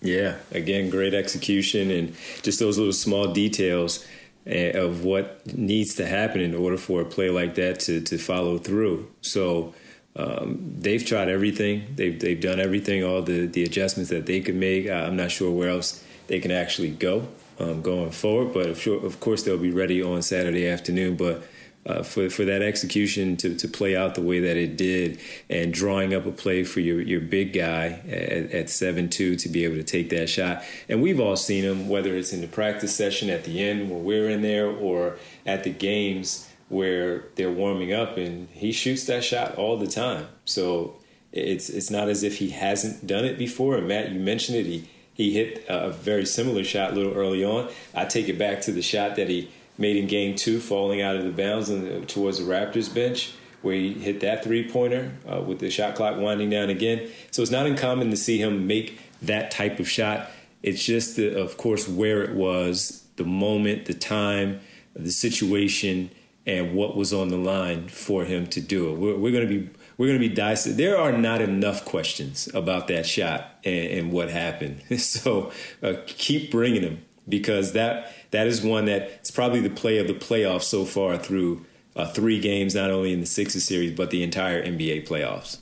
[SPEAKER 5] Yeah, again, great execution and just those little small details eh, of what needs to happen in order for a play like that to, to follow through. So um, they've tried everything. They've, they've done everything, all the, the adjustments that they could make. I'm not sure where else they can actually go um, going forward. But of, sure, of course, they'll be ready on Saturday afternoon. But uh, for for that execution to, to play out the way that it did, and drawing up a play for your your big guy at, at seven two to be able to take that shot, and we've all seen him whether it's in the practice session at the end when we're in there or at the games where they're warming up, and he shoots that shot all the time. So it's it's not as if he hasn't done it before. And Matt, you mentioned it. He he hit a very similar shot a little early on. I take it back to the shot that he made in game two, falling out of the bounds and towards the Raptors bench, where he hit that three pointer uh, with the shot clock winding down again. So it's not uncommon to see him make that type of shot. It's just, the, of course, where it was, the moment, the time, the situation, and what was on the line for him to do it. We're, we're going to be we're going to be dicing. There are not enough questions about that shot and, and what happened. So uh, keep bringing them because that that is one that it's probably the play of the playoffs so far through uh, three games, not only in the Sixers series but the entire NBA playoffs.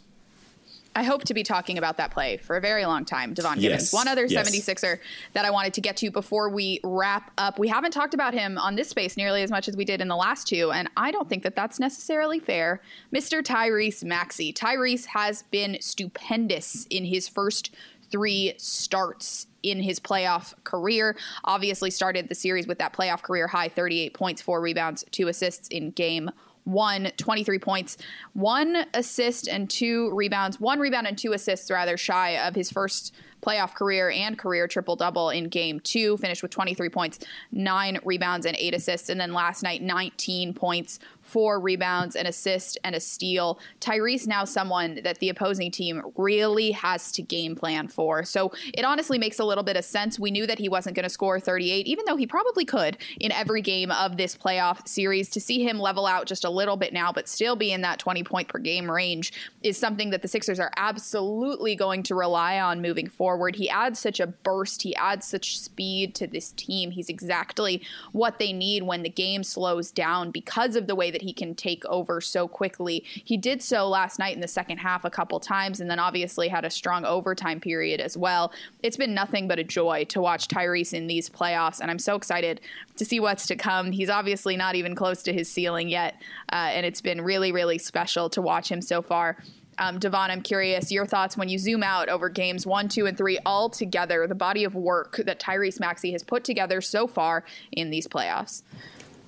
[SPEAKER 2] I hope to be talking about that play for a very long time, Devon Givens. Yes. One other yes. 76er that I wanted to get to before we wrap up. We haven't talked about him on this space nearly as much as we did in the last two, and I don't think that that's necessarily fair. Mr. Tyrese Maxey. Tyrese has been stupendous in his first three starts in his playoff career. Obviously, started the series with that playoff career high 38 points, four rebounds, two assists in game one, 23 points, one assist and two rebounds, one rebound and two assists rather shy of his first playoff career and career triple double in game two, finished with 23 points, nine rebounds, and eight assists. And then last night, 19 points, four rebounds, an assist, and a steal. Tyrese now someone that the opposing team really has to game plan for. So it honestly makes a little bit of sense. We knew that he wasn't going to score 38, even though he probably could in every game of this playoff series. To see him level out just a little bit now, but still be in that 20 point per game range is something that the Sixers are absolutely going to rely on moving forward. He adds such a burst, he adds such speed to this team. He's exactly what they need when the game slows down because of the way that he can take over so quickly. He did so last night in the second half a couple times, and then obviously had a strong overtime period as well. It's been nothing but a joy to watch Tyrese in these playoffs, and I'm so excited to see what's to come. He's obviously not even close to his ceiling yet, uh, and it's been really, really special to watch him so far. Um, Devon, I'm curious your thoughts when you zoom out over games one, two, and three all together, the body of work that Tyrese Maxey has put together so far in these playoffs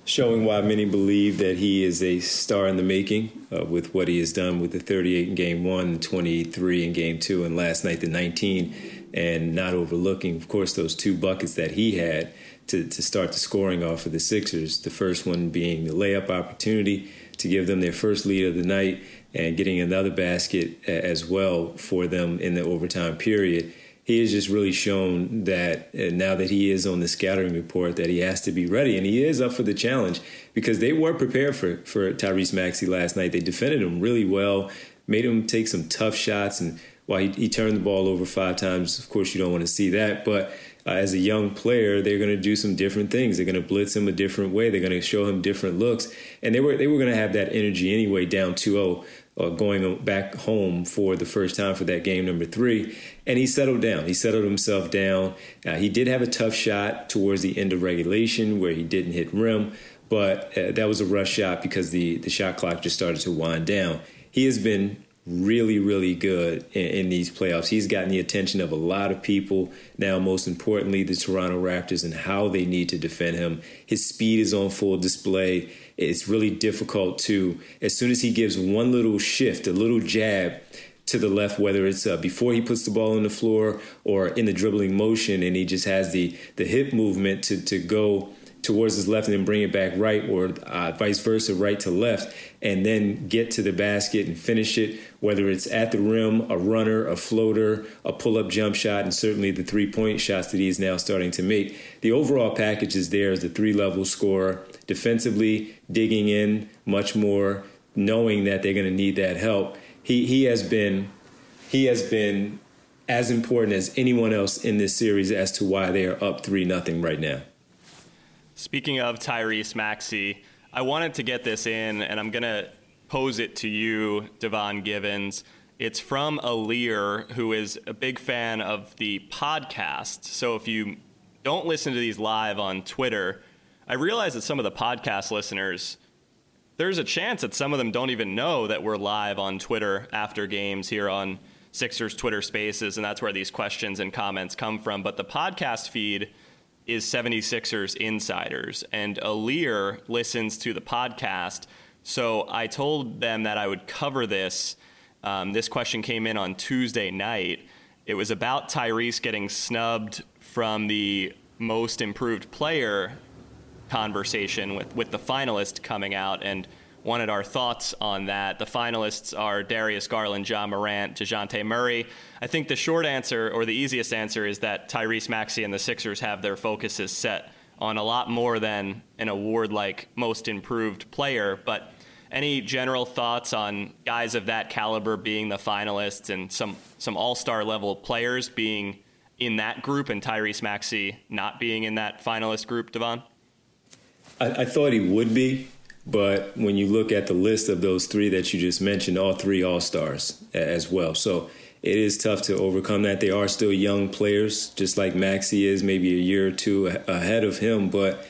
[SPEAKER 5] showing why many believe that he is a star in the making uh, with what he has done with the 38 in game one, 23 in game two, and last night the 19 and not overlooking, of course, those two buckets that he had to, to start the scoring off for the Sixers. The first one being the layup opportunity to give them their first lead of the night and getting another basket as well for them in the overtime period. He has just really shown that uh, now that he is on the scouting report that he has to be ready and he is up for the challenge because they were prepared for, for Tyrese Maxey last night. They defended him really well, made him take some tough shots and while he, he turned the ball over five times, of course you don't want to see that, but uh, as a young player, they're going to do some different things. They're going to blitz him a different way. They're going to show him different looks, and they were they were going to have that energy anyway, down 2-0, uh, going back home for the first time for that game number three. And he settled down. He settled himself down. Uh, he did have a tough shot towards the end of regulation where he didn't hit rim, but uh, that was a rush shot because the the shot clock just started to wind down. He has been really, really good in, in, these playoffs. He's gotten the attention of a lot of people. Now, most importantly, the Toronto Raptors and how they need to defend him. His speed is on full display. It's really difficult to, as soon as he gives one little shift, a little jab, to the left, whether it's uh, before he puts the ball on the floor or in the dribbling motion, and he just has the the hip movement to to go towards his left and then bring it back right, or uh, vice versa, right to left, and then get to the basket and finish it, whether it's at the rim, a runner, a floater, a pull up jump shot, and certainly the three point shots that he's now starting to make. The overall package is there as the three level scorer, defensively, digging in much more, knowing that they're going to need that help. He, he has been he has been as important as anyone else in this series as to why they are up 3 nothing right now.
[SPEAKER 3] Speaking of Tyrese Maxey, I wanted to get this in, and I'm going to pose it to you, Devon Givens. It's from Alir, who is a big fan of the podcast. So if you don't listen to these live on Twitter, I realize that some of the podcast listeners, there's a chance that some of them don't even know that we're live on Twitter after games here on Sixers Twitter Spaces, and that's where these questions and comments come from. But the podcast feed is 76ers insiders, and Alir listens to the podcast. So I told them that I would cover this. Um, this question came in on Tuesday night. It was about Tyrese getting snubbed from the most improved player conversation with, with the finalist coming out and wanted our thoughts on that. The finalists are Darius Garland, John Morant, Dejounte Murray. I think the short answer, or the easiest answer, is that Tyrese Maxey and the Sixers have their focuses set on a lot more than an award like Most Improved Player. But any general thoughts on guys of that caliber being the finalists and some, some all star level players being in that group and Tyrese Maxey not being in that finalist group, Devon?
[SPEAKER 5] I, I thought he would be. But when you look at the list of those three that you just mentioned, all three All Stars as well. So it is tough to overcome that. They are still young players, just like Maxey is, maybe a year or two ahead of him, but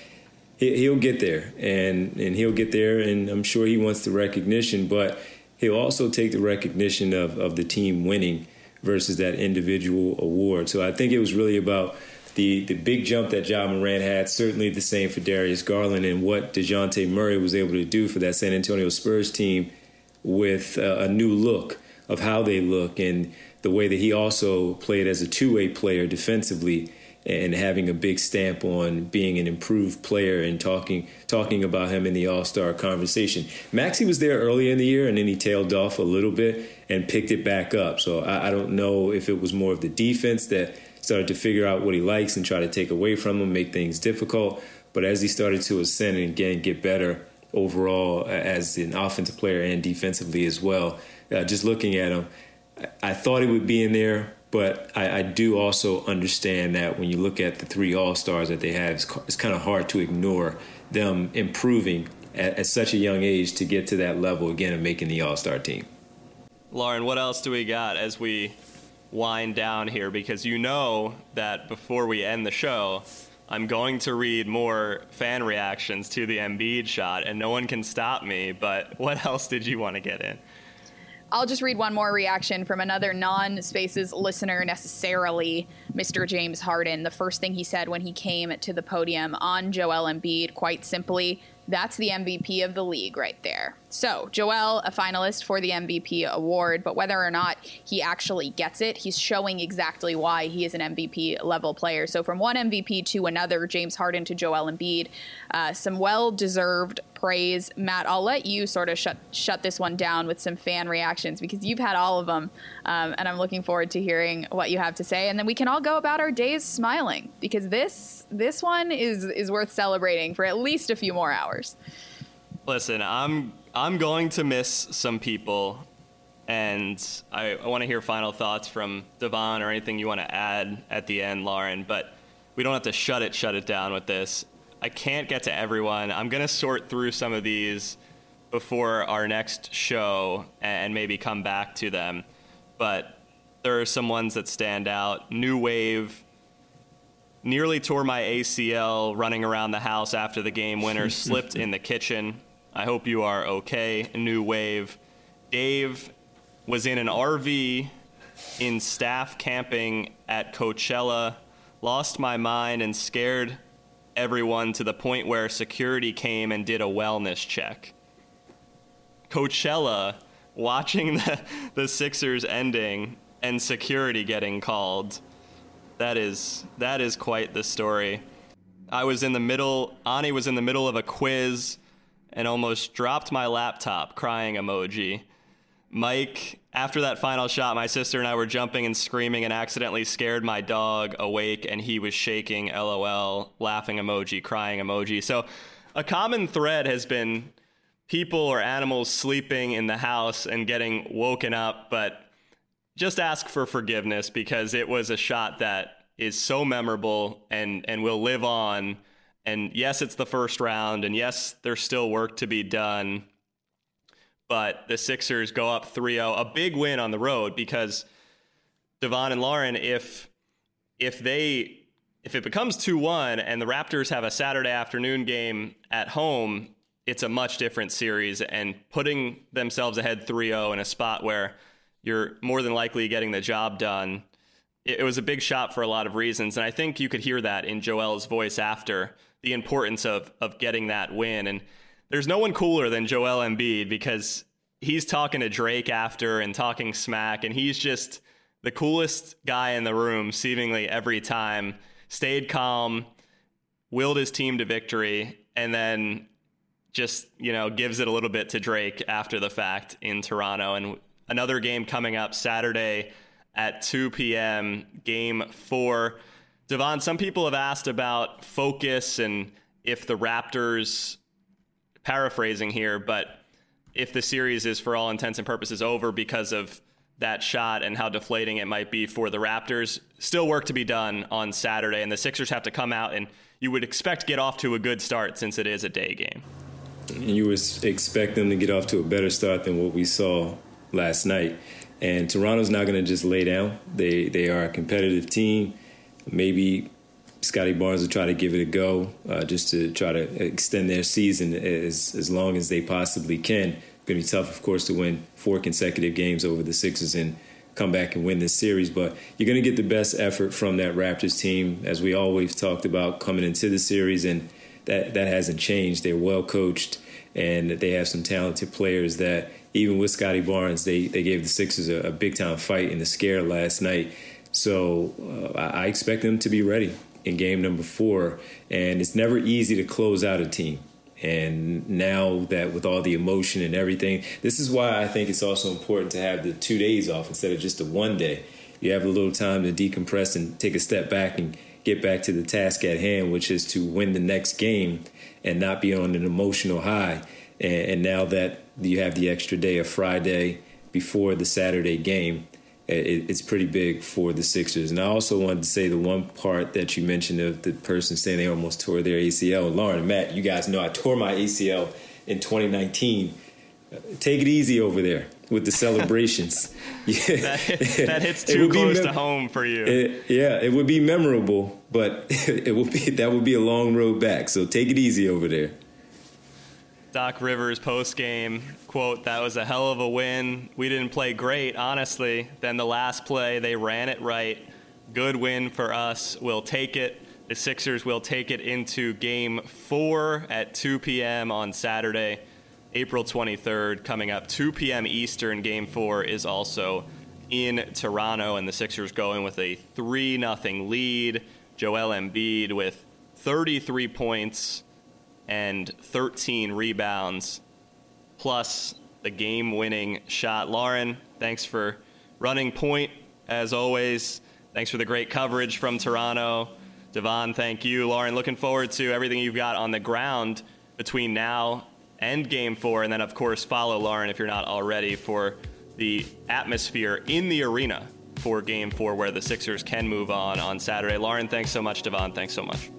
[SPEAKER 5] he'll get there, and and he'll get there, and I'm sure he wants the recognition, but he'll also take the recognition of of the team winning versus that individual award. So I think it was really about the the big jump that Ja Morant had, certainly the same for Darius Garland, and what Dejounte Murray was able to do for that San Antonio Spurs team with uh, a new look of how they look and the way that he also played as a two way player defensively and having a big stamp on being an improved player and talking talking about him in the All Star conversation. Maxey was there early in the year and then he tailed off a little bit and picked it back up. So I, I don't know if it was more of the defense that started to figure out what he likes and try to take away from him, make things difficult. But as he started to ascend and again get better overall as an offensive player and defensively as well, uh, just looking at him, I thought he would be in there, but I, I, do also understand that when you look at the three All Stars that they have, it's, it's kind of hard to ignore them improving at, at, such a young age to get to that level again of making the All Star team.
[SPEAKER 3] Lauren, what else do we got as we wind down here because you know that before we end the show, I'm going to read more fan reactions to the Embiid shot, and no one can stop me. But what else did you want to get in?
[SPEAKER 2] I'll just read one more reaction from another non Spaces listener, necessarily, Mr. James Harden. The first thing he said when he came to the podium on Joel Embiid, quite simply, That's the MVP of the league right there. So, Joel, a finalist for the MVP award, but whether or not he actually gets it, he's showing exactly why he is an MVP level player. So, from one MVP to another, James Harden to Joel Embiid, uh, some well deserved praise. Matt, I'll let you sort of shut shut this one down with some fan reactions because you've had all of them, um, and I'm looking forward to hearing what you have to say. And then we can all go about our days smiling because this this one is is worth celebrating for at least a few more hours.
[SPEAKER 3] Listen, I'm I'm going to miss some people, and I, I want to hear final thoughts from Devon or anything you want to add at the end, Lauren. But we don't have to shut it shut it down with this. I can't get to everyone. I'm gonna sort through some of these before our next show and maybe come back to them. But there are some ones that stand out. New Wave nearly tore my ACL running around the house after the game winner, slipped in the kitchen. I hope you are okay. New Wave. Dave was in an RV in staff camping at Coachella, lost my mind and scared everyone to the point where security came and did a wellness check. Coachella, watching the, the Sixers ending and security getting called. That is that is quite the story. I was in the middle Ani was in the middle of a quiz and almost dropped my laptop crying emoji. Mike, after that final shot, my sister and I were jumping and screaming and accidentally scared my dog awake and he was shaking LOL, laughing emoji, crying emoji. So a common thread has been people or animals sleeping in the house and getting woken up, but just ask for forgiveness because it was a shot that is so memorable and and will live on. And yes, it's the first round, and yes, there's still work to be done. But the Sixers go up 3-0, a big win on the road because Devon and Lauren, if if they if it becomes 2-1 and the Raptors have a Saturday afternoon game at home, it's a much different series and putting themselves ahead 3-0 in a spot where you're more than likely getting the job done. It, was a big shot for a lot of reasons, and I think you could hear that in Joel's voice after the importance of of getting that win. And there's no one cooler than Joel Embiid because he's talking to Drake after and talking smack, and he's just the coolest guy in the room, seemingly every time. Stayed calm, willed his team to victory, and then just you know gives it a little bit to Drake after the fact in Toronto. And another game coming up Saturday at 2 p.m. Game four. Devon, some people have asked about focus and if the Raptors, paraphrasing here, but if the series is for all intents and purposes over because of that shot and how deflating it might be for the Raptors. Still work to be done on Saturday, and the Sixers have to come out and you would expect get off to a good start since it is a day game.
[SPEAKER 5] You would expect them to get off to a better start than what we saw last night. And Toronto's not going to just lay down. They they are a competitive team. Maybe Scottie Barnes will try to give it a go, uh, just to try to extend their season as as long as they possibly can. It's going to be tough, of course, to win four consecutive games over the Sixers and come back and win this series. But you're going to get the best effort from that Raptors team, as we always talked about coming into the series, and that that hasn't changed. They're well coached, and they have some talented players that even with Scottie Barnes, they, they gave the Sixers a, a big time fight in the scare last night. So uh, I expect them to be ready in game number four. And it's never easy to close out a team. And now that with all the emotion and everything, this is why I think it's also important to have the two days off instead of just the one day. You have a little time to decompress and take a step back and get back to the task at hand, which is to win the next game and not be on an emotional high. And, and now that you have the extra day of Friday before the Saturday game, it, it's pretty big for the Sixers. And I also wanted to say the one part that you mentioned of the person saying they almost tore their ACL. Lauren and Matt, you guys know I tore my ACL in 2019. Take it easy over there with the celebrations.
[SPEAKER 3] yeah. that, that, hits too close mem- to home for you.
[SPEAKER 5] It, yeah, it would be memorable, but it would be that would be a long road back. So take it easy over there.
[SPEAKER 3] Doc Rivers post game quote, That was a hell of a win. We didn't play great, honestly. Then the last play, they ran it right. Good win for us. We'll take it. The Sixers will take it into game four at 2 p.m. on Saturday, April 23rd. Coming up 2 p.m. Eastern, game four is also in Toronto, and the Sixers going with a 3 0 lead. Joel Embiid with 33 points and 13 rebounds, plus the game winning shot. Lauren, thanks for running point as always. Thanks for the great coverage from Toronto. Devon, thank you. Lauren, looking forward to everything you've got on the ground between now and game four. And then, of course, follow Lauren if you're not already for the atmosphere in the arena for game four, where the Sixers can move on on Saturday. Lauren, thanks so much. Devon, thanks so much.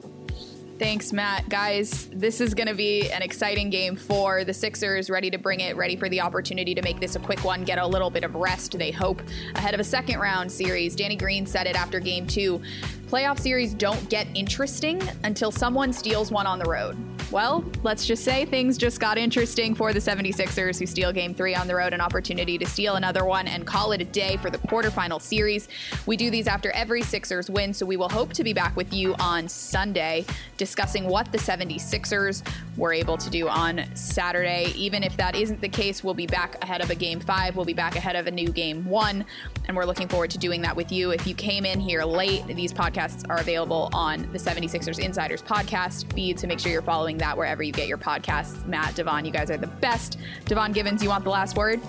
[SPEAKER 2] Thanks, Matt. Guys, this is going to be an exciting game for the Sixers, ready to bring it, ready for the opportunity to make this a quick one, get a little bit of rest, they hope, ahead of a second round series. Danny Green said it after game two playoff series don't get interesting until someone steals one on the road. Well, let's just say things just got interesting for the 76ers who steal game three on the road, an opportunity to steal another one and call it a day for the quarterfinal series. We do these after every Sixers win, so we will hope to be back with you on Sunday discussing what the 76ers were able to do on Saturday. Even if that isn't the case, we'll be back ahead of a game five, we'll be back ahead of a new game one, and we're looking forward to doing that with you. If you came in here late, these podcasts are available on the 76ers Insiders podcast feed, so make sure you're following that wherever you get your podcasts. Matt, Devon, you guys are the best. Devon Givens, you want the last word?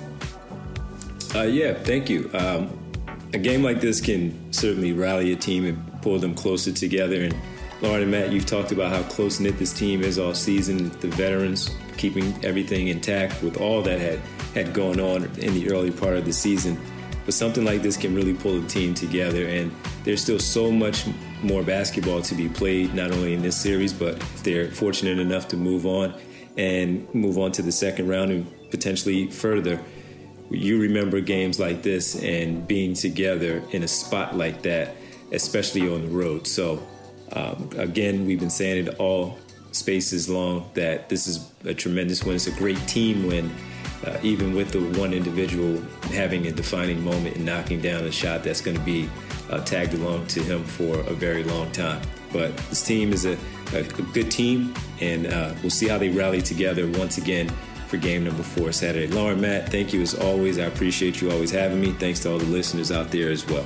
[SPEAKER 5] Uh, yeah, thank you. Um, a game like this can certainly rally a team and pull them closer together. And Lauren and Matt, you've talked about how close knit this team is all season. The veterans keeping everything intact with all that had had gone on in the early part of the season. But something like this can really pull a team together, and there's still so much more basketball to be played, not only in this series, but if they're fortunate enough to move on and move on to the second round and potentially further. You remember games like this and being together in a spot like that, especially on the road. So, um, again, we've been saying it all spaces long that this is a tremendous win. It's a great team win, uh, even with the one individual having a defining moment and knocking down a shot that's going to be uh, tagged along to him for a very long time. But this team is a, a, good team, and uh, we'll see how they rally together once again for game number four Saturday. Lauren, Matt, thank you as always. I appreciate you always having me. Thanks to all the listeners out there as well.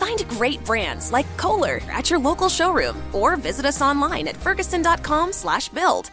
[SPEAKER 7] Find great brands like Kohler at your local showroom or visit us online at ferguson.com/build.